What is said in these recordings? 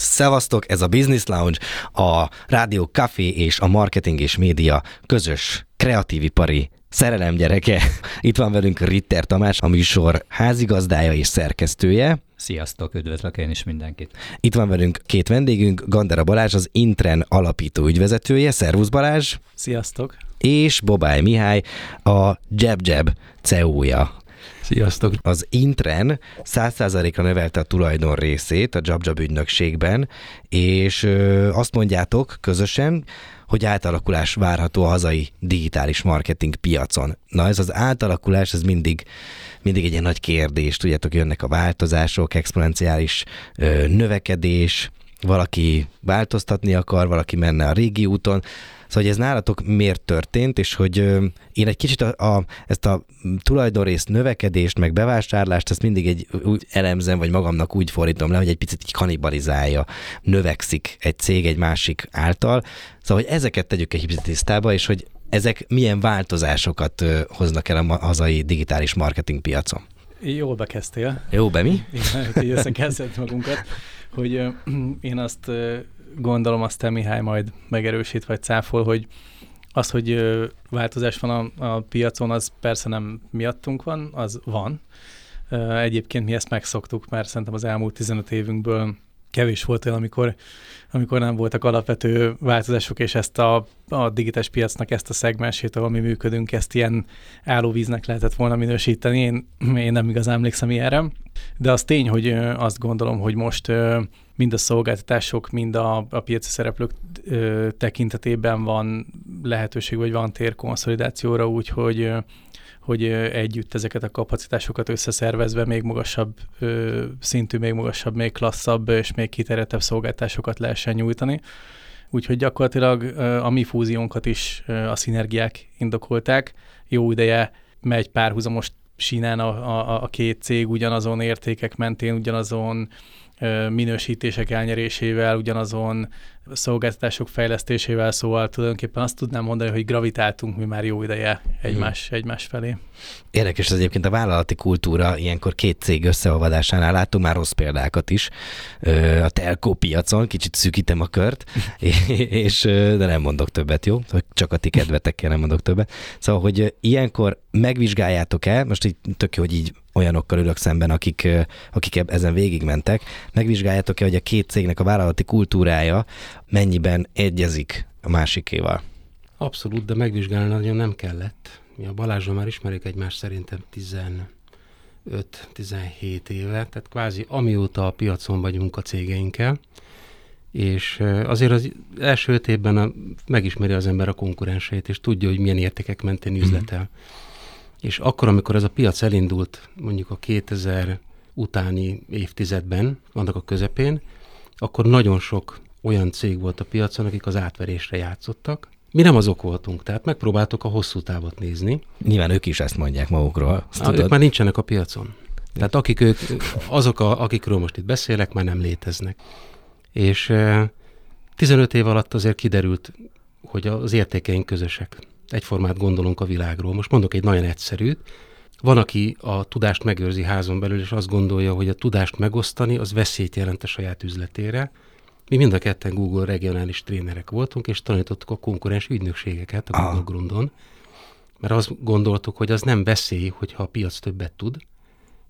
Szevasztok, ez a Business Lounge, a Rádió Café és a Marketing és Média közös kreatív ipari szerelem gyereke. Itt van velünk Ritter Tamás, a műsor házigazdája és szerkesztője. Sziasztok, üdvözlök én is mindenkit. Itt van velünk két vendégünk, Gandera Balázs, az Intren alapító ügyvezetője. Szervusz Balázs! Sziasztok! És Bobály Mihály, a Jab Jab CEO-ja. Sziasztok! Az Intren 100%-ra növelte a tulajdon részét a JabJab ügynökségben, és azt mondjátok közösen, hogy átalakulás várható a hazai digitális marketing piacon. Na ez az átalakulás, ez mindig, mindig egy ilyen nagy kérdés. Tudjátok, jönnek a változások, exponenciális növekedés, valaki változtatni akar, valaki menne a régi úton. Szóval, hogy ez nálatok miért történt, és hogy én egy kicsit a, a, ezt a tulajdonrész növekedést, meg bevásárlást, ezt mindig egy úgy elemzem, vagy magamnak úgy fordítom le, hogy egy picit így kanibalizálja, növekszik egy cég egy másik által. Szóval, hogy ezeket tegyük egy picit tisztába, és hogy ezek milyen változásokat hoznak el a hazai digitális marketing piacon. Jól bekezdtél. Jó, be mi? Igen, hogy így összekezdett magunkat, hogy én azt gondolom, azt te Mihály majd megerősít vagy cáfol, hogy az, hogy változás van a, a piacon, az persze nem miattunk van, az van. Egyébként mi ezt megszoktuk, mert szerintem az elmúlt 15 évünkből kevés volt olyan, amikor, amikor nem voltak alapvető változások, és ezt a, a digitális piacnak ezt a szegmensét, ahol mi működünk, ezt ilyen állóvíznek lehetett volna minősíteni. Én, én nem igazán emlékszem ilyenre. De az tény, hogy azt gondolom, hogy most mind a szolgáltatások, mind a, a piaci szereplők tekintetében van lehetőség, vagy van tér konszolidációra, úgyhogy hogy együtt ezeket a kapacitásokat összeszervezve még magasabb szintű, még magasabb, még klasszabb és még kiterjedtebb szolgáltásokat lehessen nyújtani. Úgyhogy gyakorlatilag a mi fúziónkat is a szinergiák indokolták. Jó ideje megy párhuzamos sínán a, a, a két cég ugyanazon értékek mentén, ugyanazon minősítések elnyerésével, ugyanazon szolgáltatások fejlesztésével, szóval tulajdonképpen azt tudnám mondani, hogy gravitáltunk mi már jó ideje egymás, hmm. egymás felé. Érdekes az egyébként a vállalati kultúra, ilyenkor két cég összeolvadásánál látunk már rossz példákat is. A telkó piacon, kicsit szűkítem a kört, és de nem mondok többet, jó? Csak a ti kedvetekkel nem mondok többet. Szóval, hogy ilyenkor megvizsgáljátok el, most így tök jó, hogy így olyanokkal ülök szemben, akik, akik ezen végigmentek, megvizsgáljátok-e, hogy a két cégnek a vállalati kultúrája mennyiben egyezik a másikéval? Abszolút, de megvizsgálni nagyon nem kellett. Mi a Balázsra már ismerik egymást szerintem 15-17 éve, tehát kvázi amióta a piacon vagyunk a cégeinkkel, és azért az első öt évben a, megismeri az ember a konkurenseit, és tudja, hogy milyen értékek mentén üzletel. És akkor, amikor ez a piac elindult, mondjuk a 2000 utáni évtizedben, annak a közepén, akkor nagyon sok olyan cég volt a piacon, akik az átverésre játszottak. Mi nem azok voltunk, tehát megpróbáltuk a hosszú távot nézni. Nyilván ők is ezt mondják magukról. Azt Ah, ők már nincsenek a piacon. Tehát akik ők, azok, a, akikről most itt beszélek, már nem léteznek. És eh, 15 év alatt azért kiderült, hogy az értékeink közösek. Egyformát gondolunk a világról. Most mondok egy nagyon egyszerűt. Van, aki a tudást megőrzi házon belül, és azt gondolja, hogy a tudást megosztani, az veszélyt jelent a saját üzletére. Mi mind a ketten Google regionális trénerek voltunk, és tanítottuk a konkurens ügynökségeket a Google Ah. Grundon, mert azt gondoltuk, hogy az nem veszély, hogyha a piac többet tud,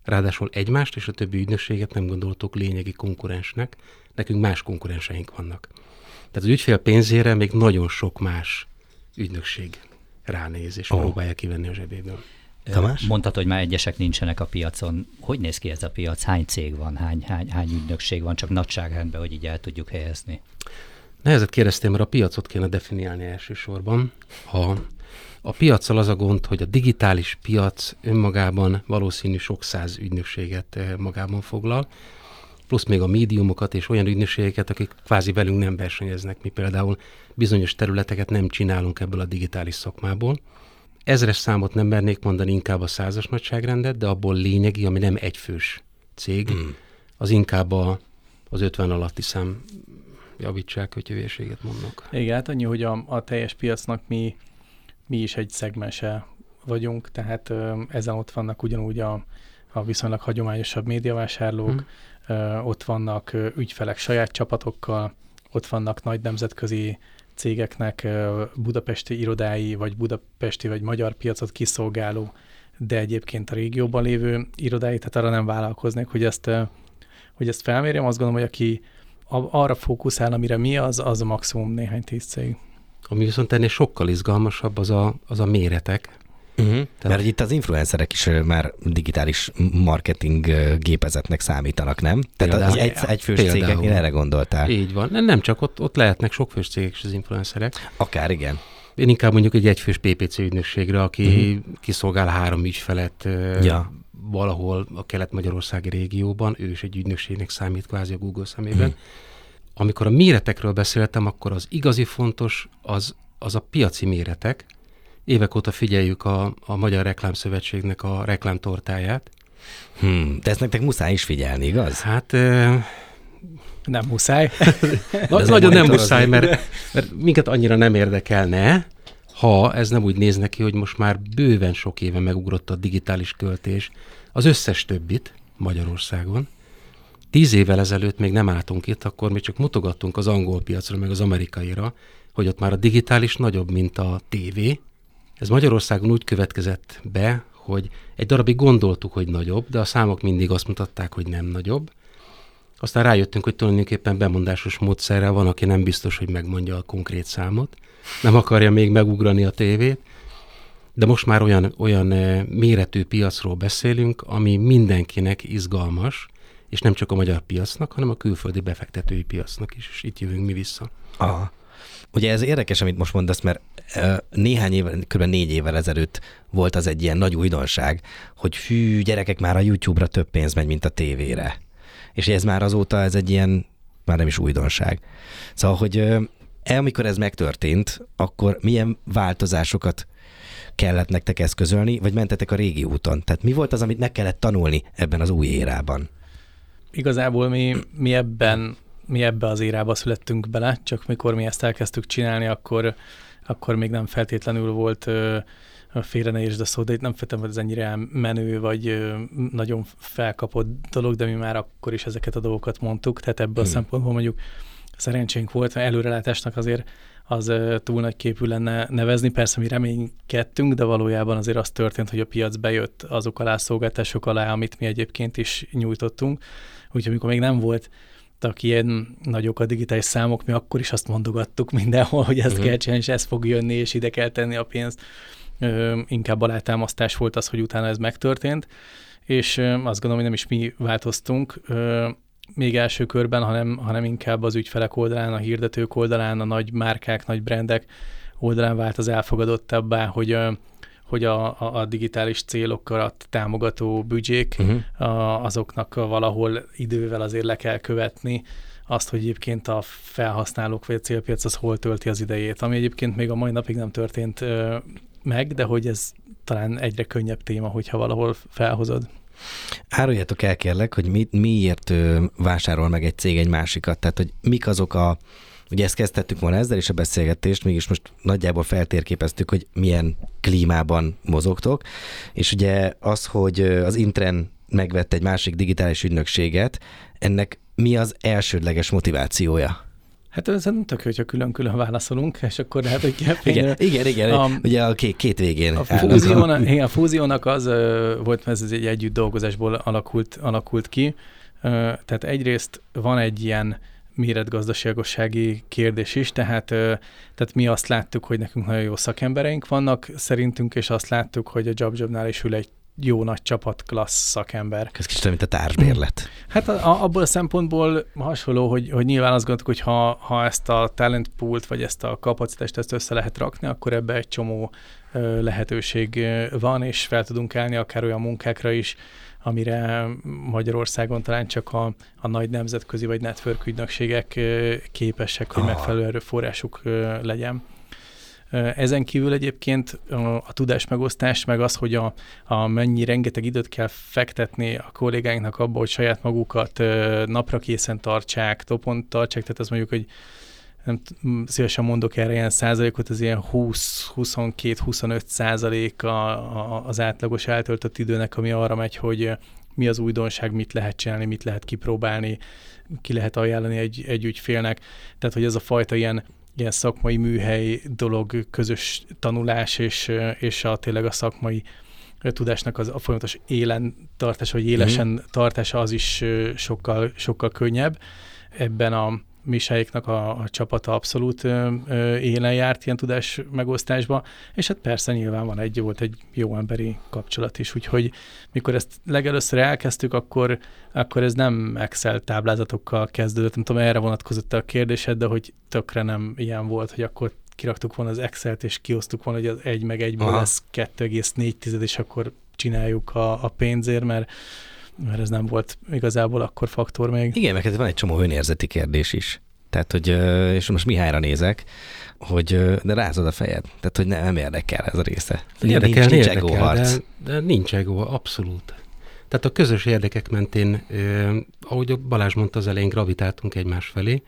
ráadásul egymást és a többi ügynökséget nem gondoltuk lényegi konkurensnek, nekünk más konkurenseink vannak. Tehát az ügyfél pénzére még nagyon sok más ügynökség ránéz, és oh. próbálja kivenni a zsebéből. Tamás? Mondtad, hogy már egyesek nincsenek a piacon. Hogy néz ki ez a piac? Hány cég van? Hány, hány, hány ügynökség van? Csak nagyságrendben, hogy így el tudjuk helyezni. Nehezet kérdeztem, mert a piacot kéne definiálni elsősorban. A, a piacsal az a gond, hogy a digitális piac önmagában valószínű sok száz ügynökséget magában foglal, plusz még a médiumokat és olyan ügynökségeket, akik kvázi velünk nem versenyeznek. Mi például bizonyos területeket nem csinálunk ebből a digitális szakmából. Ezres számot nem mernék mondani, inkább a százas nagyságrendet, de abból lényegi, ami nem egyfős cég, hmm. az inkább a, az 50 alatti szám javítsák, hogy hülyeséget mondnak. Igen, hát annyi, hogy a, a teljes piacnak mi, mi is egy szegmense vagyunk, tehát ö, ezen ott vannak ugyanúgy a, a viszonylag hagyományosabb médiavásárlók, hmm. ö, ott vannak ö, ügyfelek saját csapatokkal, ott vannak nagy nemzetközi cégeknek budapesti irodái, vagy budapesti vagy magyar piacot kiszolgáló, de egyébként a régióban lévő irodái, tehát arra nem vállalkoznék, hogy ezt, hogy ezt felmérjem. Azt gondolom, hogy aki arra fókuszál, amire mi az, az a maximum néhány tíz cég. Ami viszont ennél sokkal izgalmasabb, az a, az a méretek. Uh-huh. Tehát... Mert itt az influencerek is már digitális marketing gépezetnek számítanak, nem? Tehát Például, az egy, egyfős cégeknél erre gondoltál. Így van. Nem, nem csak ott, ott lehetnek sokfős cégek is az influencerek. Akár, igen. Én inkább mondjuk egy egyfős PPC ügynökségre, aki uh-huh. kiszolgál három ügyfelet ja. valahol a kelet-magyarországi régióban, ő is egy ügynökségnek számít kvázi a Google szemében. Uh-huh. Amikor a méretekről beszéltem, akkor az igazi fontos az, az a piaci méretek, évek óta figyeljük a, a Magyar Reklámszövetségnek a reklámtortáját. Hmm, de ezt nektek muszáj is figyelni, igaz? Hát... E... Nem muszáj. Na, nagyon nem muszáj, mert, mert minket annyira nem érdekelne, ha ez nem úgy néz neki, hogy most már bőven sok éve megugrott a digitális költés, az összes többit Magyarországon. Tíz évvel ezelőtt még nem álltunk itt, akkor még csak mutogattunk az angol piacra, meg az amerikaira, hogy ott már a digitális nagyobb, mint a tévé, ez Magyarországon úgy következett be, hogy egy darabig gondoltuk, hogy nagyobb, de a számok mindig azt mutatták, hogy nem nagyobb. Aztán rájöttünk, hogy tulajdonképpen bemondásos módszerrel van, aki nem biztos, hogy megmondja a konkrét számot, nem akarja még megugrani a tévét, de most már olyan, olyan eh, méretű piacról beszélünk, ami mindenkinek izgalmas, és nem csak a magyar piacnak, hanem a külföldi befektetői piacnak is, és itt jövünk mi vissza. Aha. Ugye ez érdekes, amit most mondasz, mert néhány évvel, kb. négy évvel ezelőtt volt az egy ilyen nagy újdonság, hogy fű, gyerekek, már a YouTube-ra több pénz megy, mint a tévére. És ez már azóta ez egy ilyen, már nem is újdonság. Szóval, hogy e, amikor ez megtörtént, akkor milyen változásokat kellett nektek eszközölni, vagy mentetek a régi úton? Tehát mi volt az, amit meg kellett tanulni ebben az új érában? Igazából mi, mi ebben mi ebbe az érába születtünk bele, csak mikor mi ezt elkezdtük csinálni, akkor, akkor még nem feltétlenül volt ö, félre ne de szó, de itt nem feltétlenül ez ennyire menő, vagy ö, nagyon felkapott dolog, de mi már akkor is ezeket a dolgokat mondtuk, tehát ebből hmm. a szempontból mondjuk szerencsénk volt, mert előrelátásnak azért az túl nagy képű lenne nevezni. Persze mi reménykedtünk, de valójában azért az történt, hogy a piac bejött azok alá szolgáltások alá, amit mi egyébként is nyújtottunk. Úgyhogy amikor még nem volt voltak ilyen nagyok a digitális számok, mi akkor is azt mondogattuk mindenhol, hogy ezt uh-huh. kell csinálni, és ez fog jönni, és ide kell tenni a pénzt. Ö, inkább alátámasztás volt az, hogy utána ez megtörtént, és ö, azt gondolom, hogy nem is mi változtunk, ö, még első körben, hanem, hanem inkább az ügyfelek oldalán, a hirdetők oldalán, a nagy márkák, nagy brendek oldalán vált az elfogadottabbá, hogy hogy a, a, a digitális célokat támogató büdzsék, uh-huh. a, azoknak valahol idővel azért le kell követni azt, hogy egyébként a felhasználók vagy a célpiac az hol tölti az idejét, ami egyébként még a mai napig nem történt ö, meg, de hogy ez talán egyre könnyebb téma, hogyha valahol felhozod. Áruljátok el kérlek, hogy mi, miért vásárol meg egy cég egy másikat, tehát hogy mik azok a Ugye ezt kezdtettük volna ezzel is a beszélgetést, mégis most nagyjából feltérképeztük, hogy milyen klímában mozogtok, és ugye az, hogy az Intren megvett egy másik digitális ügynökséget, ennek mi az elsődleges motivációja? Hát ez nem tök, hogyha külön-külön válaszolunk, és akkor lehet, hogy kell igen, igen, igen, a, ugye a két, két végén. A, fúziónak, igen, a fúziónak az volt, mert ez egy együtt dolgozásból alakult, alakult ki. Tehát egyrészt van egy ilyen méretgazdaságossági kérdés is, tehát, tehát mi azt láttuk, hogy nekünk nagyon jó szakembereink vannak szerintünk, és azt láttuk, hogy a JobJobnál is ül egy jó nagy csapat, klassz szakember. Ez kicsit mint a társbérlet. Hát a, a, abból a szempontból hasonló, hogy, hogy nyilván azt gondoltuk, hogy ha, ha ezt a talent poolt, vagy ezt a kapacitást ezt össze lehet rakni, akkor ebbe egy csomó lehetőség van, és fel tudunk állni akár olyan munkákra is, amire Magyarországon talán csak a, a nagy nemzetközi vagy network ügynökségek képesek, hogy megfelelő erőforrásuk legyen. Ezen kívül egyébként a, a tudásmegosztás, meg az, hogy a, a mennyi rengeteg időt kell fektetni a kollégáinknak abba, hogy saját magukat napra készen tartsák, topon tartsák, tehát az mondjuk, hogy nem szívesen mondok erre ilyen százalékot, az ilyen 20-22-25 százalék a, a, az átlagos eltöltött időnek, ami arra megy, hogy mi az újdonság, mit lehet csinálni, mit lehet kipróbálni, ki lehet ajánlani egy, egy ügyfélnek. Tehát, hogy ez a fajta ilyen ilyen szakmai műhely dolog, közös tanulás és, és a tényleg a szakmai tudásnak az a folyamatos élen tartása, vagy élesen mm. tartása az is sokkal, sokkal könnyebb. Ebben a Misáéknak a, a csapata abszolút ö, ö, élen járt ilyen tudás megosztásba, és hát persze nyilván van egy, volt egy jó emberi kapcsolat is, úgyhogy mikor ezt legelőször elkezdtük, akkor, akkor ez nem Excel táblázatokkal kezdődött, nem tudom, erre vonatkozott a kérdésed, de hogy tökre nem ilyen volt, hogy akkor kiraktuk volna az Excel-t, és kiosztuk volna, hogy az egy meg egyből lesz 2,4, és akkor csináljuk a, a pénzért, mert mert ez nem volt igazából akkor faktor még. Igen, mert van egy csomó önérzeti kérdés is. Tehát, hogy, és most Mihályra nézek, hogy de rázod a fejed. Tehát, hogy nem érdekel ez a része. Érdekel, nincs, nincs érdekel, de, de nincs ego, abszolút. Tehát a közös érdekek mentén, eh, ahogy Balázs mondta az elején, gravitáltunk egymás felé.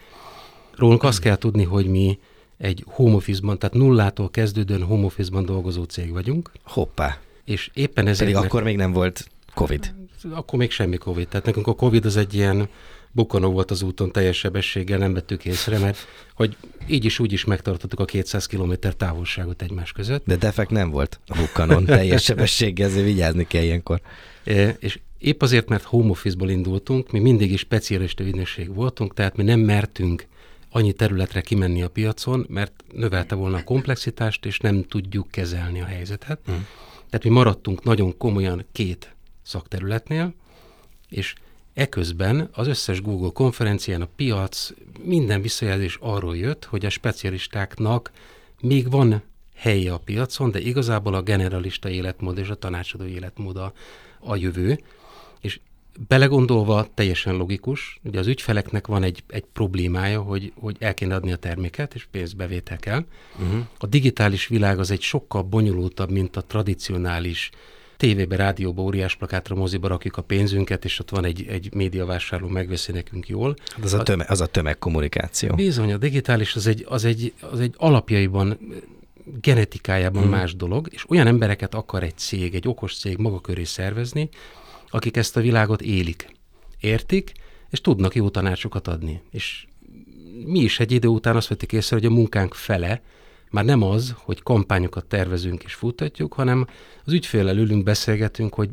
Rólunk azt kell tudni, hogy mi egy home office-ban, tehát nullától kezdődően home office-ban dolgozó cég vagyunk. Hoppá. És éppen ezért... Pedig akkor még nem volt Covid. Akkor még semmi Covid. Tehát nekünk a Covid az egy ilyen bukanó volt az úton teljes sebességgel, nem vettük észre, mert hogy így is úgy is megtartottuk a 200 km távolságot egymás között. De defekt nem volt a bukanon teljes sebességgel, ezért vigyázni kell ilyenkor. É, és épp azért, mert home office-ból indultunk, mi mindig is specialista ügynökség voltunk, tehát mi nem mertünk annyi területre kimenni a piacon, mert növelte volna a komplexitást, és nem tudjuk kezelni a helyzetet. Hmm. Tehát mi maradtunk nagyon komolyan két szakterületnél, és eközben az összes Google konferencián a piac, minden visszajelzés arról jött, hogy a specialistáknak még van helye a piacon, de igazából a generalista életmód és a tanácsadó életmód a, a jövő, és belegondolva teljesen logikus, ugye az ügyfeleknek van egy, egy problémája, hogy, hogy el kéne adni a terméket, és pénzbevétel kell. Uh-huh. A digitális világ az egy sokkal bonyolultabb, mint a tradicionális tévébe, rádióba, óriás plakátra, moziba rakjuk a pénzünket, és ott van egy, egy médiavásárló, megveszi nekünk jól. Hát az a, tömeg, az a tömegkommunikáció. Bizony, a digitális az egy, az egy, az egy alapjaiban genetikájában hmm. más dolog, és olyan embereket akar egy cég, egy okos cég maga köré szervezni, akik ezt a világot élik, értik, és tudnak jó tanácsokat adni. És mi is egy idő után azt vettük észre, hogy a munkánk fele már nem az, hogy kampányokat tervezünk és futtatjuk, hanem az ügyféllel ülünk, beszélgetünk, hogy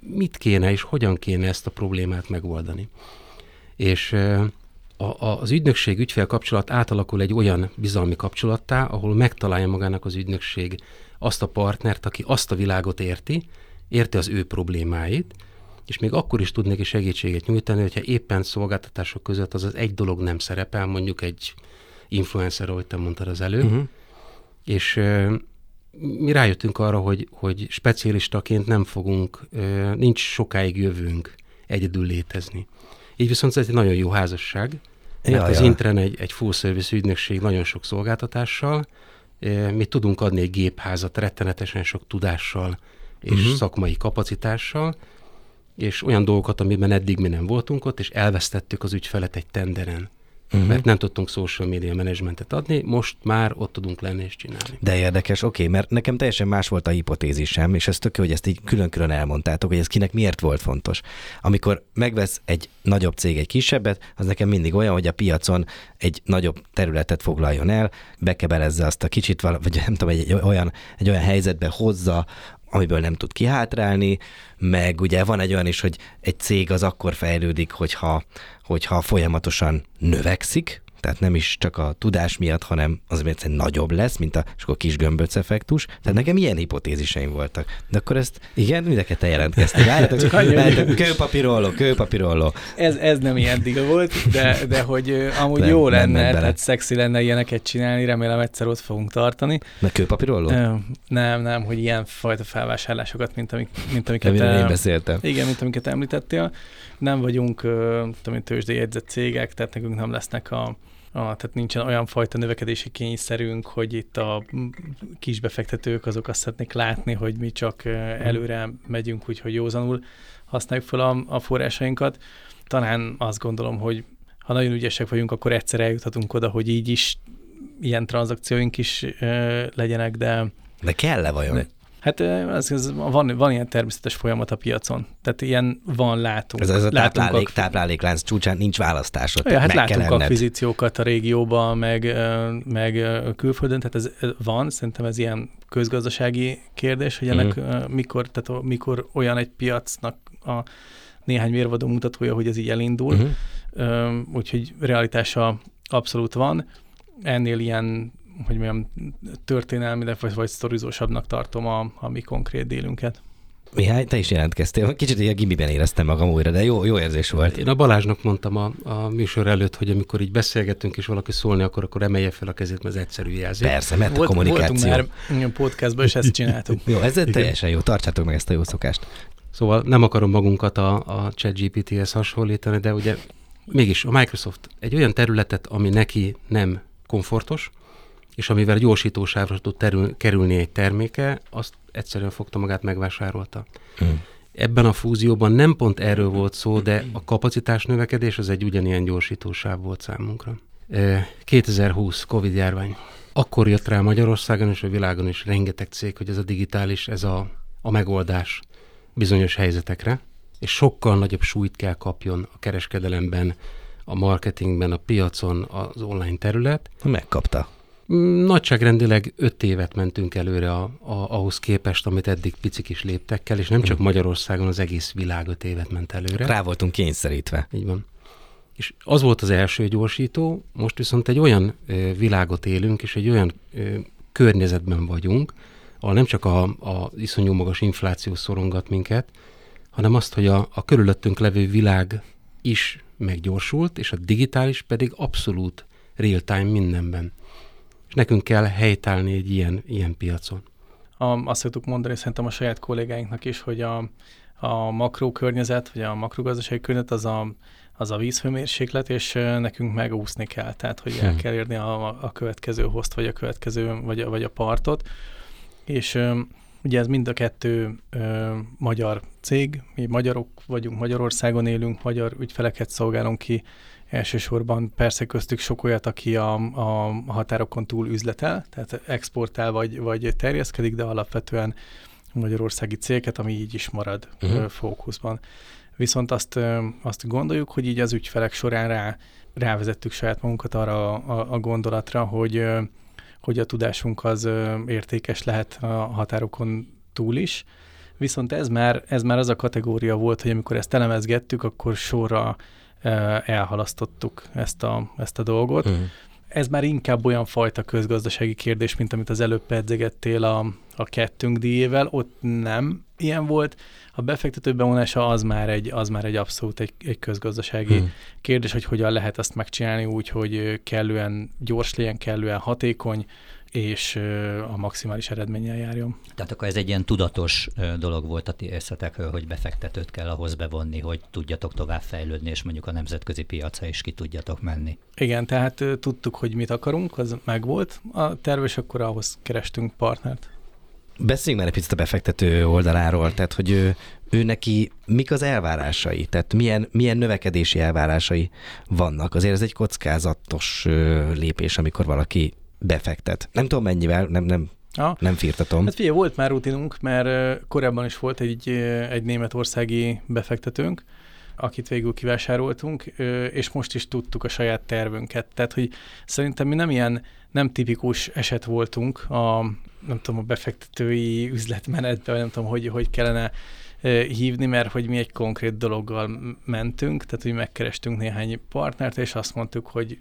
mit kéne és hogyan kéne ezt a problémát megoldani. És a, az ügynökség ügyfél kapcsolat átalakul egy olyan bizalmi kapcsolattá, ahol megtalálja magának az ügynökség azt a partnert, aki azt a világot érti, érti az ő problémáit, és még akkor is tud neki segítséget nyújtani, hogyha éppen szolgáltatások között az az egy dolog nem szerepel, mondjuk egy influencer, ahogy te mondtad az előbb, uh-huh és mi rájöttünk arra, hogy, hogy specialistaként nem fogunk, nincs sokáig jövőnk egyedül létezni. Így viszont ez egy nagyon jó házasság, mert ja, az ja. Intren egy, egy full service ügynökség nagyon sok szolgáltatással, mi tudunk adni egy gépházat rettenetesen sok tudással és uh-huh. szakmai kapacitással, és olyan dolgokat, amiben eddig mi nem voltunk ott, és elvesztettük az ügyfelet egy tenderen uh-huh. mert nem tudtunk social media managementet adni, most már ott tudunk lenni és csinálni. De érdekes, oké, okay, mert nekem teljesen más volt a hipotézisem, és ez tök jó, hogy ezt így külön-külön elmondtátok, hogy ez kinek miért volt fontos. Amikor megvesz egy nagyobb cég egy kisebbet, az nekem mindig olyan, hogy a piacon egy nagyobb területet foglaljon el, bekebelezze azt a kicsit, vagy nem tudom, egy, olyan, egy olyan helyzetbe hozza, amiből nem tud kihátrálni, meg ugye van egy olyan is, hogy egy cég az akkor fejlődik, hogyha, hogyha folyamatosan növekszik, tehát nem is csak a tudás miatt, hanem az egyszerűen nagyobb lesz, mint a, és akkor kis gömböc effektus. Tehát nekem ilyen hipotéziseim voltak. De akkor ezt, igen, mindeket te jelentkeztél. Várjátok, várjátok, kőpapírolló, kőpapírolló. Ez, ez nem ilyen diga volt, de, de hogy amúgy Nem, jó nem lenne, ment bele. tehát szexi lenne ilyeneket csinálni, remélem egyszer ott fogunk tartani. Na kőpapírolló? Nem, nem, hogy ilyen fajta felvásárlásokat, mint, amik, mint amiket... Amiről én beszéltem. Igen, mint amiket említettél. Nem vagyunk tudom, én, tőzsdei jegyzett cégek, tehát nekünk nem lesznek a, a, tehát nincsen olyan fajta növekedési kényszerünk, hogy itt a kis befektetők azok azt szeretnék látni, hogy mi csak ö, előre megyünk, úgyhogy józanul használjuk fel a, a forrásainkat. Talán azt gondolom, hogy ha nagyon ügyesek vagyunk, akkor egyszer eljuthatunk oda, hogy így is ilyen tranzakcióink is ö, legyenek, de De kell-e vajon? De- Hát az, az, van, van ilyen természetes folyamat a piacon. Tehát ilyen van, látunk. Ez, ez a látunk táplálék, ak- tápláléklánc csúcsán nincs választásod. Ja, hát látunk akvizíciókat a régióban, meg, meg külföldön, tehát ez ez van, szerintem ez ilyen közgazdasági kérdés, hogy ennek uh mikor, tehát mikor olyan egy piacnak a néhány mérvadó mutatója, hogy ez így elindul. Ö, úgyhogy realitása abszolút van. Ennél ilyen, hogy mondjam, történelmi, de vagy, vagy sztorizósabbnak tartom a, a mi konkrét délünket. Mihály, te is jelentkeztél. Kicsit ilyen gimiben éreztem magam újra, de jó, jó érzés volt. Én a Balázsnak mondtam a, a műsor előtt, hogy amikor így beszélgetünk, és valaki szólni akar, akkor emelje fel a kezét, mert ez egyszerű jelzés. Persze, mert a Volt, kommunikáció. voltunk már ilyen podcastban, és ezt csináltuk. Jó, ez teljesen jó. Tartsátok meg ezt a jó szokást. Szóval nem akarom magunkat a, a ChatGPT-hez hasonlítani, de ugye mégis a Microsoft egy olyan területet, ami neki nem komfortos, és amivel gyorsítósávra tud terül, kerülni egy terméke, azt egyszerűen fogta magát, megvásárolta. Hm. Ebben a fúzióban nem pont erről volt szó, de a kapacitás növekedés az egy ugyanilyen gyorsítósáv volt számunkra. Eh, 2020 Covid járvány. Akkor jött rá Magyarországon és a világon is rengeteg cég, hogy ez a digitális, ez a, a megoldás bizonyos helyzetekre, és sokkal nagyobb súlyt kell kapjon a kereskedelemben, a marketingben, a piacon, az online terület. Megkapta. Nagyságrendileg öt évet mentünk előre a, a, ahhoz képest, amit eddig picik is léptekkel, és nem csak Magyarországon, az egész világ öt évet ment előre. Rá voltunk kényszerítve. Így van. És az volt az első gyorsító, most viszont egy olyan ö, világot élünk, és egy olyan ö, környezetben vagyunk, ahol nem csak a, a iszonyú magas infláció szorongat minket, hanem azt, hogy a, a körülöttünk levő világ is meggyorsult, és a digitális pedig abszolút real-time mindenben. És nekünk kell helytállni egy ilyen, ilyen piacon. A, azt szoktuk mondani szerintem a saját kollégáinknak is, hogy a, a makrokörnyezet, vagy a makrogazdasági környezet az a, az a vízhőmérséklet, és nekünk megúszni kell, tehát hogy el Hm. kell érni a, a következő host, vagy a következő, vagy a, vagy a partot. És ugye ez mind a kettő ö, magyar cég, mi magyarok vagyunk, Magyarországon élünk, magyar ügyfeleket szolgálunk ki, elsősorban persze köztük sok olyat, aki a, a határokon túl üzletel, tehát exportál vagy, vagy terjeszkedik, de alapvetően magyarországi cégeket, ami így is marad uh-huh. fókuszban. Viszont azt, azt gondoljuk, hogy így az ügyfelek során rá, rávezettük saját magunkat arra a, a gondolatra, hogy, hogy a tudásunk az értékes lehet a határokon túl is. Viszont ez már, ez már az a kategória volt, hogy amikor ezt elemezgettük, akkor sorra elhalasztottuk ezt a, ezt a dolgot. Uh-huh. Ez már inkább olyan fajta közgazdasági kérdés, mint amit az előbb pedzegettél a, a kettőnk díjével, ott nem ilyen volt. A befektető bevonása az már egy, az már egy abszolút egy, egy közgazdasági Hmm. kérdés, hogy hogyan lehet azt megcsinálni úgy, hogy kellően gyors legyen, kellően hatékony, és a maximális eredménnyel járjon. Tehát akkor ez egy ilyen tudatos dolog volt a ti részletekről, hogy befektetőt kell ahhoz bevonni, hogy tudjatok tovább fejlődni, és mondjuk a nemzetközi piacra is ki tudjatok menni. Igen, tehát tudtuk, hogy mit akarunk, az megvolt a terv, és akkor ahhoz kerestünk partnert. Beszéljünk már egy picit a befektető oldaláról, tehát hogy ő, ő neki mik az elvárásai, tehát milyen, milyen növekedési elvárásai vannak. Azért ez egy kockázatos lépés, amikor valaki befektet. Nem tudom mennyivel, nem, nem, Ja. nem firtatom. Hát figyelj, volt már rutinunk, mert korábban is volt egy, egy németországi befektetőnk, akit végül kivásároltunk, és most is tudtuk a saját tervünket. Tehát, hogy szerintem mi nem ilyen, nem tipikus eset voltunk a, nem tudom, a befektetői üzletmenetben, vagy nem tudom, hogy, hogy kellene hívni, mert hogy mi egy konkrét dologgal mentünk, tehát hogy megkerestünk néhány partnert, és azt mondtuk, hogy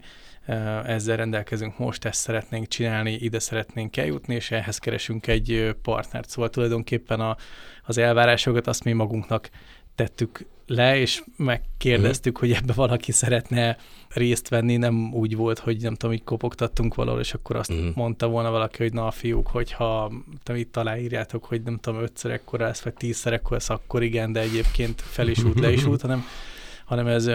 ezzel rendelkezünk most, ezt szeretnénk csinálni, ide szeretnénk eljutni, és ehhez keresünk egy partnert. Szóval tulajdonképpen a, az elvárásokat azt mi magunknak tettük le, és megkérdeztük, hogy ebbe valaki szeretne részt venni, nem úgy volt, hogy nem tudom, így kopogtattunk valahol, és akkor azt uh-huh. mondta volna valaki, hogy na a fiúk, hogyha te itt aláírjátok, hogy nem tudom, ötször ekkora lesz, vagy tízszer ekkora lesz, akkor igen, de egyébként fel is út, le is út, hanem, hanem ez,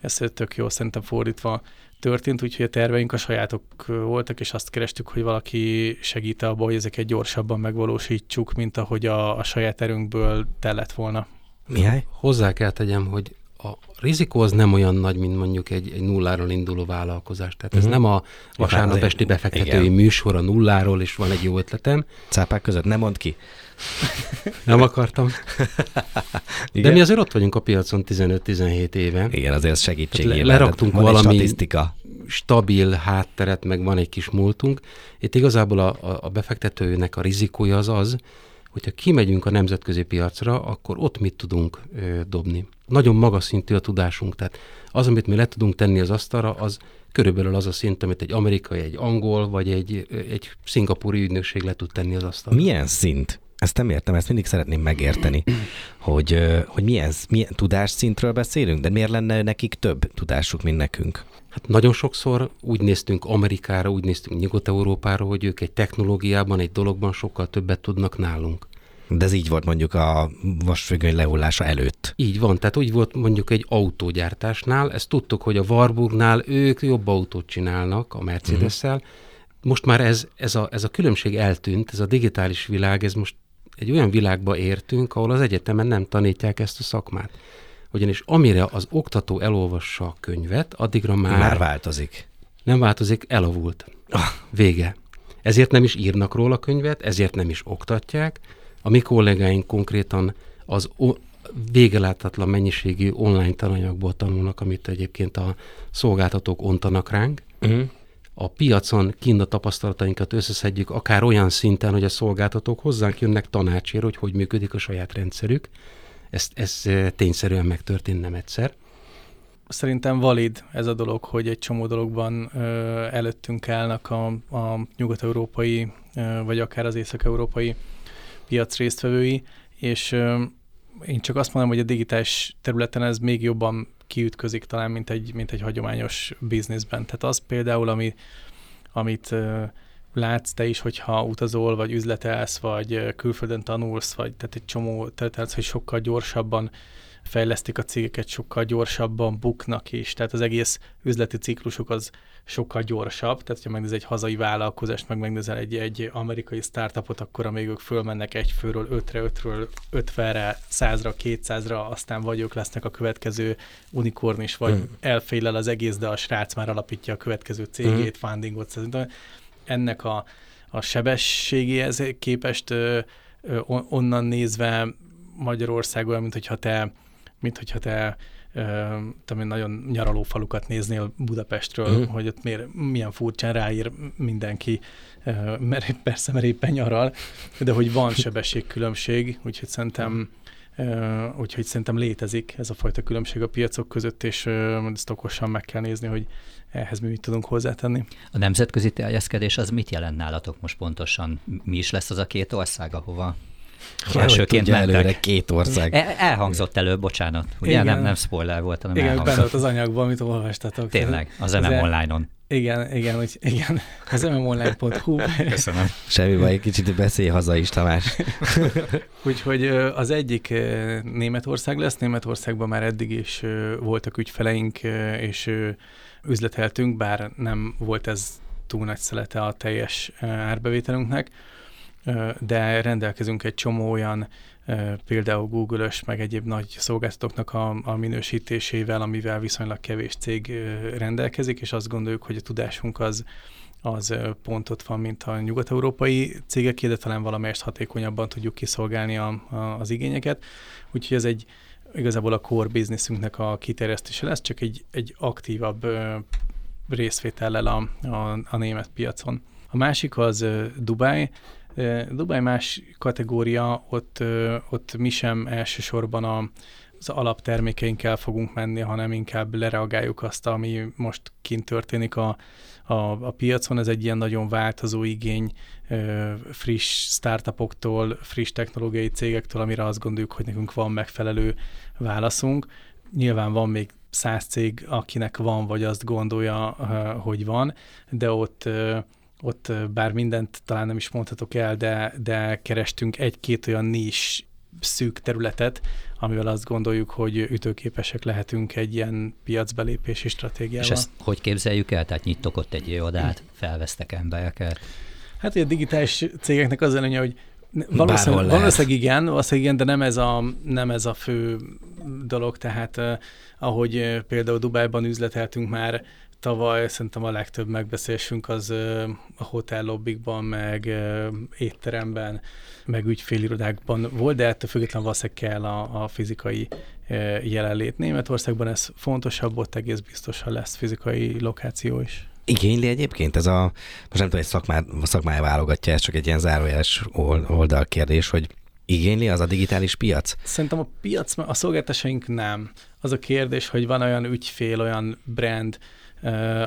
ez tök jó, szerintem fordítva történt, úgyhogy a terveink a sajátok voltak, és azt kerestük, hogy valaki segít abban, hogy ezeket gyorsabban megvalósítsuk, mint ahogy a, a saját erőnkből tellett volna. Mihály? Hozzá kell tegyem, hogy a rizikó az nem olyan nagy, mint mondjuk egy, egy nulláról induló vállalkozás. Tehát uh-huh. ez mhm. nem a vasárnap esti befektetői Igen. műsor a nulláról, és van egy jó ötletem. Cápák között nem mond ki. nem akartam. De mi azért ott vagyunk a piacon 15-17 éve. Igen, azért segítség. Le, leraktunk van valami statisztika. stabil hátteret, meg van egy kis múltunk. Itt igazából a, a, a befektetőnek a rizikója az az, hogyha kimegyünk a nemzetközi piacra, akkor ott mit tudunk ö, dobni. Nagyon magas szintű a tudásunk, tehát az, amit mi le tudunk tenni az asztalra, az körülbelül az a szint, amit egy amerikai, egy angol, vagy egy, egy szingapúri ügynökség le tud tenni az asztalra. Milyen szint? Ezt nem értem, ezt mindig szeretném megérteni, hogy, hogy milyen, milyen tudásszintről beszélünk, de miért lenne nekik több tudásuk, mint nekünk? Hát nagyon sokszor úgy néztünk Amerikára, úgy néztünk Nyugat-Európára, hogy ők egy technológiában, egy dologban sokkal többet tudnak nálunk. De ez így volt mondjuk a vasfüggöny lehullása előtt. Így van, tehát úgy volt mondjuk egy autógyártásnál, ezt tudtuk, hogy a Warburgnál ők jobb autót csinálnak a Mercedes-szel. Uh-huh. Most már ez, ez, a, ez a különbség eltűnt, ez a digitális világ, ez most egy olyan világba értünk, ahol az egyetemen nem tanítják ezt a szakmát. Ugyanis amire az oktató elolvassa a könyvet, addigra már... Már változik. Nem változik, elavult. Vége. Ezért nem is írnak róla könyvet, ezért nem is oktatják. A mi kollégáink konkrétan az o- végeláthatlan mennyiségű online tananyagból tanulnak, amit egyébként a szolgáltatók ontanak ránk. Uh-huh. A piacon kint a tapasztalatainkat összeszedjük, akár olyan szinten, hogy a szolgáltatók hozzánk jönnek tanácsért, hogy hogy működik a saját rendszerük ez, ez tényszerűen megtörtént nem egyszer. Szerintem valid ez a dolog, hogy egy csomó dologban ö, előttünk állnak a, a nyugat-európai, ö, vagy akár az észak-európai piac résztvevői, és ö, én csak azt mondom, hogy a digitális területen ez még jobban kiütközik talán, mint egy, mint egy hagyományos bizniszben. Tehát az például, ami, amit látsz te is, hogyha utazol, vagy üzletelsz, vagy külföldön tanulsz, vagy tehát egy csomó terület, hogy sokkal gyorsabban fejlesztik a cégeket, sokkal gyorsabban buknak is, tehát az egész üzleti ciklusuk az sokkal gyorsabb, tehát ha megnézel egy hazai vállalkozást, meg megnézel egy, egy amerikai startupot, akkor amíg ők fölmennek egy főről ötre, ötről ötvenre, százra, kétszázra, aztán vagy ők lesznek a következő unikorn is, vagy hmm. elfélel az egész, de a srác már alapítja a következő cégét, hmm. fundingot, szerintem ennek a, a sebességéhez képest ö, ö, onnan nézve Magyarország olyan, mint hogyha te, mint hogyha te tudom nagyon nyaraló falukat néznél Budapestről, uh-huh. hogy ott miért, milyen furcsán ráír mindenki, mert persze, mert éppen nyaral, de hogy van sebességkülönbség, úgyhogy szerintem úgyhogy szerintem létezik ez a fajta különbség a piacok között, és ezt okosan meg kell nézni, hogy ehhez mi mit tudunk hozzátenni. A nemzetközi terjeszkedés az mit jelent nálatok most pontosan? Mi is lesz az a két ország, ahova Elsőként mentek. előre két ország. El, elhangzott előbb, bocsánat. Ugye Igen. nem, nem spoiler volt, hanem Igen, elhangzott. benne az anyagban, amit olvastatok. Tényleg, az, az MM Online-on. Igen, igen, úgy, igen, az mmonline.hu. Köszönöm. Semmi baj, egy kicsit beszélj haza is, Tamás. Úgyhogy az egyik Németország lesz, Németországban már eddig is voltak ügyfeleink, és üzleteltünk, bár nem volt ez túl nagy szelete a teljes árbevételünknek, de rendelkezünk egy csomó olyan például Google-ös, meg egyéb nagy szolgáltatóknak a, a minősítésével, amivel viszonylag kevés cég rendelkezik, és azt gondoljuk, hogy a tudásunk az, az pont ott van, mint a nyugat-európai cégek, de talán valamelyest hatékonyabban tudjuk kiszolgálni a, a, az igényeket. Úgyhogy ez egy igazából a core businessünknek a kiterjesztése lesz, csak egy, egy aktívabb részvétellel a, a, a német piacon. A másik az Dubai, Dubai más kategória, ott, ott mi sem elsősorban a, az alaptermékeinkkel fogunk menni, hanem inkább lereagáljuk azt, ami most kint történik a, a, a piacon. Ez egy ilyen nagyon változó igény friss startupoktól, friss technológiai cégektől, amire azt gondoljuk, hogy nekünk van megfelelő válaszunk. Nyilván van még száz cég, akinek van, vagy azt gondolja, hogy van, de ott ott bár mindent talán nem is mondhatok el, de, de kerestünk egy-két olyan nis szűk területet, amivel azt gondoljuk, hogy ütőképesek lehetünk egy ilyen piacbelépési stratégiával. És ezt hogy képzeljük el? Tehát nyittok ott egy irodát, felvesztek embereket? Hát, hogy a digitális cégeknek az előnye, hogy valószínűleg, valószínűleg igen, valószínűleg igen, de nem ez a, nem ez a fő dolog, tehát ahogy például Dubájban üzleteltünk már tavaly szerintem a legtöbb megbeszélésünk az a hotellobbikban, meg étteremben, meg ügyfélirodákban volt, de ettől függetlenül valószínűleg kell a, a fizikai jelenlét. Németországban ez fontosabb, ott egész biztosan lesz fizikai lokáció is. Igényli egyébként ez a, most nem tudom, egy szakmá, szakmája válogatja, ez csak egy ilyen zárójeles oldalkérdés, hogy igényli az a digitális piac? Szerintem a piac, a szolgáltatásaink nem. Az a kérdés, hogy van olyan ügyfél, olyan brand,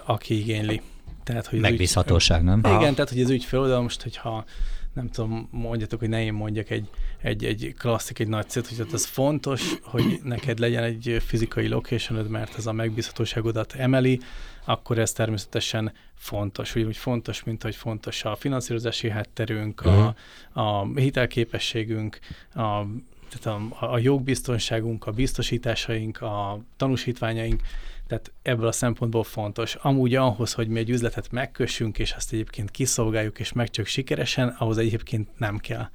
aki igényli. Tehát, hogy Megbízhatóság, nem? Igen, tehát hogy az ügyfél oda most, hogyha nem tudom, mondjatok, hogy ne én mondjak egy, egy, egy klasszik, egy nagy célt, hogy az fontos, hogy neked legyen egy fizikai locationod, mert ez a megbízhatóságodat emeli, akkor ez természetesen fontos. Úgy fontos, mint hogy fontos a finanszírozási hátterünk, uh-huh. a, mhm. a hitelképességünk, a tehát a, a jogbiztonságunk, a biztosításaink, a tanúsítványaink, tehát ebből a szempontból fontos. Amúgy ahhoz, hogy mi egy üzletet megkössünk, és azt egyébként kiszolgáljuk, és meg csak sikeresen, ahhoz egyébként nem kell.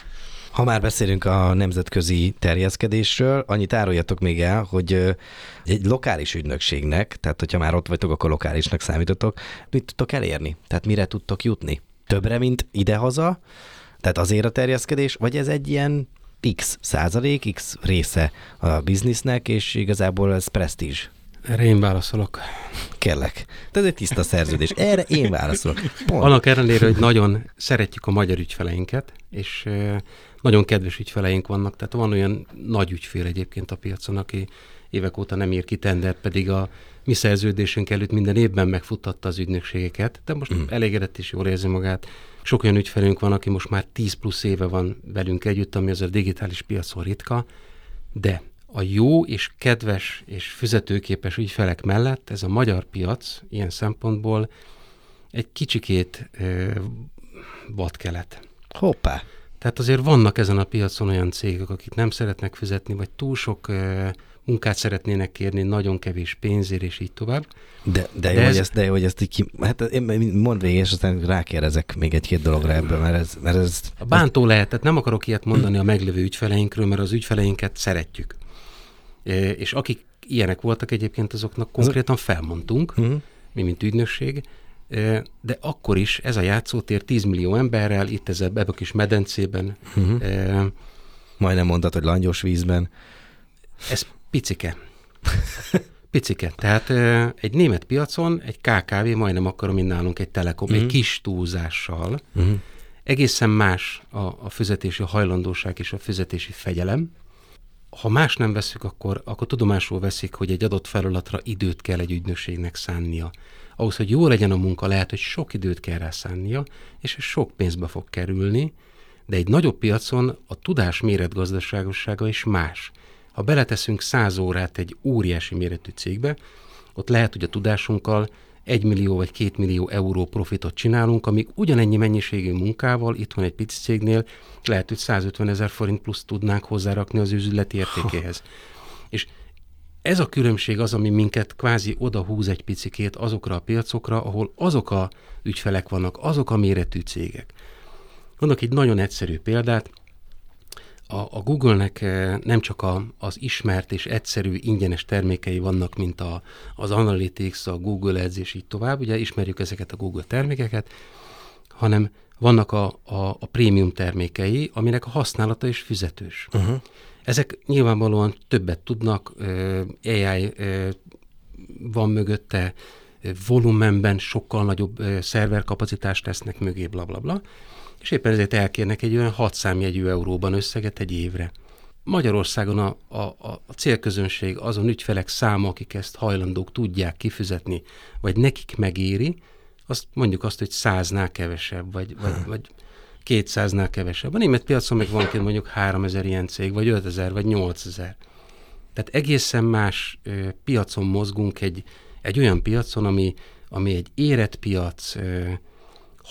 Ha már beszélünk a nemzetközi terjeszkedésről, annyit áruljatok még el, hogy egy lokális ügynökségnek, tehát hogyha már ott vagytok, akkor lokálisnak számítotok, mit tudtok elérni? Tehát mire tudtok jutni? Többre, mint idehaza? Tehát azért a terjeszkedés, vagy ez egy ilyen x százalék, x része a biznisznek, és igazából ez presztízs? Erre én válaszolok. Kérlek. Ez egy tiszta szerződés. Erre én válaszolok. Pont. Annak ellenére, hogy nagyon szeretjük a magyar ügyfeleinket, és nagyon kedves ügyfeleink vannak, tehát van olyan nagy ügyfél egyébként a piacon, aki évek óta nem ír ki tendert, pedig a mi szerződésünk előtt minden évben megfuttatta az ügynökségeket, de most mm. elégedett és jól érzi magát. Sok olyan ügyfelünk van, aki most már 10 plusz éve van velünk együtt, ami az a digitális piacon ritka, de a jó és kedves és fizetőképes ügyfelek mellett ez a magyar piac ilyen szempontból egy kicsikét vadkelet. Hoppá! Tehát azért vannak ezen a piacon olyan cégek, akik nem szeretnek fizetni, vagy túl sok ö, munkát szeretnének kérni, nagyon kevés pénzért, és így tovább. De, de, de, jó, ez... hogy ezt, de jó, hogy ezt így ki... Hát én mondd végig, és aztán rákérdezek még egy-két dologra ebből, mert ez... Mert ez a bántó lehet, tehát nem akarok ilyet mondani a meglévő ügyfeleinkről, mert az ügyfeleinket szeretjük. És akik ilyenek voltak egyébként, azoknak konkrétan felmondtunk, uh-huh. mi mint ügynökség, de akkor is ez a játszótér 10 millió emberrel, itt ez ebbe a kis medencében. Uh-huh. E, Majdnem mondtad, hogy langyos vízben. Ez picike. Picike. Tehát egy német piacon egy KKV majdnem akkor, mint nálunk egy Telekom, uh-huh. egy kis túlzással. Uh-huh. Egészen más a, a fizetési hajlandóság és a fizetési fegyelem ha más nem veszük, akkor, akkor tudomásul veszik, hogy egy adott feladatra időt kell egy ügynökségnek szánnia. Ahhoz, hogy jó legyen a munka, lehet, hogy sok időt kell rá szánnia, és ez sok pénzbe fog kerülni, de egy nagyobb piacon a tudás méretgazdaságossága is más. Ha beleteszünk száz órát egy óriási méretű cégbe, ott lehet, hogy a tudásunkkal 1 millió vagy 2 millió euró profitot csinálunk, amíg ugyanennyi mennyiségű munkával itthon egy pici cégnél lehet, hogy 150 ezer forint plusz tudnánk hozzárakni az üzleti értékéhez. És ez a különbség az, ami minket kvázi oda húz egy picikét azokra a piacokra, ahol azok a ügyfelek vannak, azok a méretű cégek. Mondok egy nagyon egyszerű példát, a, a Google-nek eh, nem csak a, az ismert és egyszerű ingyenes termékei vannak, mint a, az Analytics, a Google Ads és így tovább, ugye ismerjük ezeket a Google termékeket, hanem vannak a, a, a prémium termékei, aminek a használata is fizetős. Uh-huh. Ezek nyilvánvalóan többet tudnak, AI van mögötte, volumenben sokkal nagyobb szerverkapacitást tesznek mögé, bla bla bla és éppen ezért elkérnek egy olyan 6 számjegyű euróban összeget egy évre. Magyarországon a, a, a célközönség, azon ügyfelek száma, akik ezt hajlandók tudják kifizetni, vagy nekik megéri, azt mondjuk azt, hogy száznál kevesebb, vagy, vagy, vagy 200-nál kevesebb. A német piacon meg van mondjuk 3000 ilyen cég, vagy 5000, vagy 8000. Tehát egészen más ö, piacon mozgunk, egy, egy olyan piacon, ami, ami egy érett piac, ö,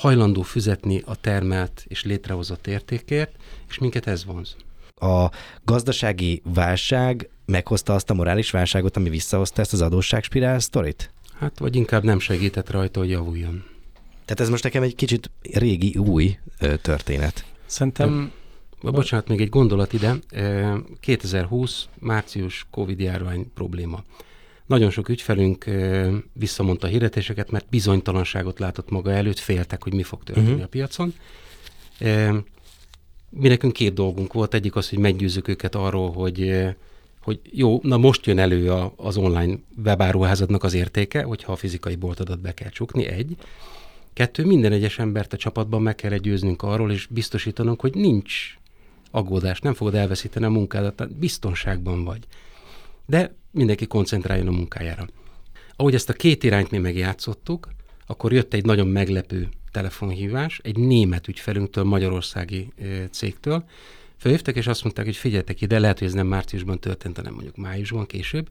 hajlandó fizetni a termelt és létrehozott értékért, és minket ez vonz. A gazdasági válság meghozta azt a morális válságot, ami visszahozta ezt az adósságspirál sztorit? Hát, vagy inkább nem segített rajta, hogy javuljon. Tehát ez most nekem egy kicsit régi, új ö, történet. Szerintem... Ja. Bocsánat, még egy gondolat ide. 2020. március Covid járvány probléma. Nagyon sok ügyfelünk visszamondta a hirdetéseket, mert bizonytalanságot látott maga előtt, féltek, hogy mi fog történni uh-huh. a piacon. Mi nekünk két dolgunk volt. Egyik az, hogy meggyőzzük őket arról, hogy hogy jó, na most jön elő a, az online webáruházadnak az értéke, hogyha a fizikai boltodat be kell csukni, egy. Kettő, minden egyes embert a csapatban meg kell győznünk arról, és biztosítanunk, hogy nincs aggódás, nem fogod elveszíteni a munkádat, tehát biztonságban vagy. De mindenki koncentráljon a munkájára. Ahogy ezt a két irányt mi megjátszottuk, akkor jött egy nagyon meglepő telefonhívás egy német ügyfelünktől, magyarországi cégtől. Felhívtak, és azt mondták, hogy figyeljetek ide, lehet, hogy ez nem márciusban történt, hanem mondjuk májusban később.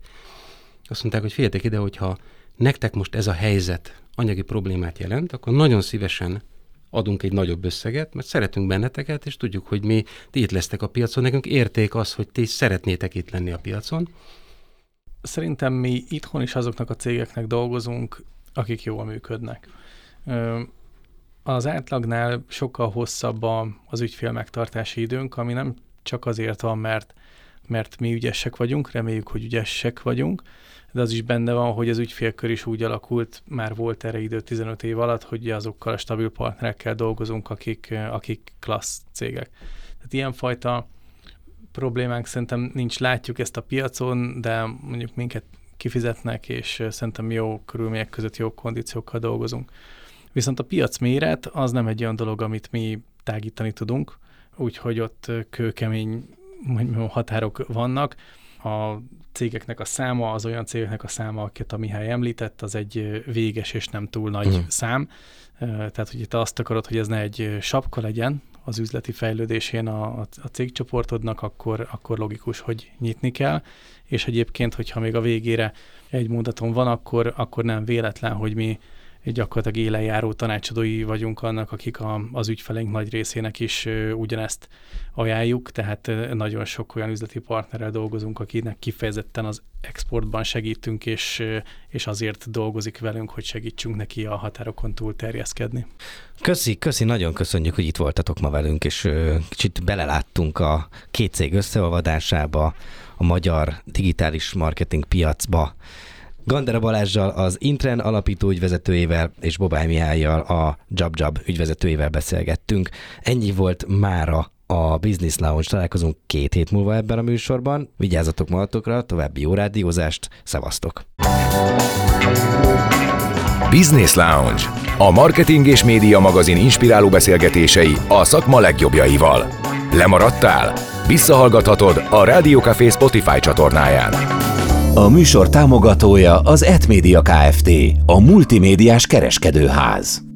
Azt mondták, hogy figyeljetek ide, hogyha nektek most ez a helyzet anyagi problémát jelent, akkor nagyon szívesen adunk egy nagyobb összeget, mert szeretünk benneteket, és tudjuk, hogy mi ti itt lesztek a piacon. Nekünk érték az, hogy ti szeretnétek itt lenni a piacon. Szerintem mi itthon is azoknak a cégeknek dolgozunk, akik jól működnek. Az átlagnál sokkal hosszabb az ügyfél megtartási időnk, ami nem csak azért van, mert, mert mi ügyesek vagyunk, reméljük, hogy ügyesek vagyunk, de az is benne van, hogy az ügyfélkör is úgy alakult, már volt erre idő 15 év alatt, hogy azokkal a stabil partnerekkel dolgozunk, akik, akik klassz cégek. Tehát ilyenfajta problémánk szerintem nincs, látjuk ezt a piacon, de mondjuk minket kifizetnek, és szerintem jó körülmények között jó kondíciókkal dolgozunk. Viszont a piac méret az nem egy olyan dolog, amit mi tágítani tudunk, úgyhogy ott kőkemény határok vannak. A cégeknek a száma, az olyan cégeknek a száma, akiket a Mihály említett, az egy véges és nem túl nagy uh-huh. szám. Tehát, hogy itt azt akarod, hogy ez ne egy sapka legyen az üzleti fejlődésén a, a cégcsoportodnak, akkor, akkor logikus, hogy nyitni kell. És egyébként, hogyha még a végére egy mondaton van, akkor, akkor nem véletlen, hogy mi gyakorlatilag élenjáró tanácsadói vagyunk annak, akik a, az ügyfeleink nagy részének is ugyanezt ajánljuk, tehát nagyon sok olyan üzleti partnerrel dolgozunk, akinek kifejezetten az exportban segítünk, és, és azért dolgozik velünk, hogy segítsünk neki a határokon túl terjeszkedni. Köszi, köszi, nagyon köszönjük, hogy itt voltatok ma velünk, és kicsit beleláttunk a két cég összeolvadásába, a magyar digitális marketing piacba. Gandera Balázsjal, az Intren alapító ügyvezetőjével és Bobály Mihályjal, a JabJab ügyvezetőjével beszélgettünk. Ennyi volt mára a Business Lounge. Találkozunk két hét múlva ebben a műsorban. Vigyázzatok magatokra, további jó rádiózást, szevasztok! Business Lounge. A marketing és média magazin inspiráló beszélgetései a szakma legjobbjaival. Lemaradtál? Visszahallgathatod a Rádiókafé Spotify csatornáján. A műsor támogatója az Etmédia Kft. A multimédiás kereskedőház.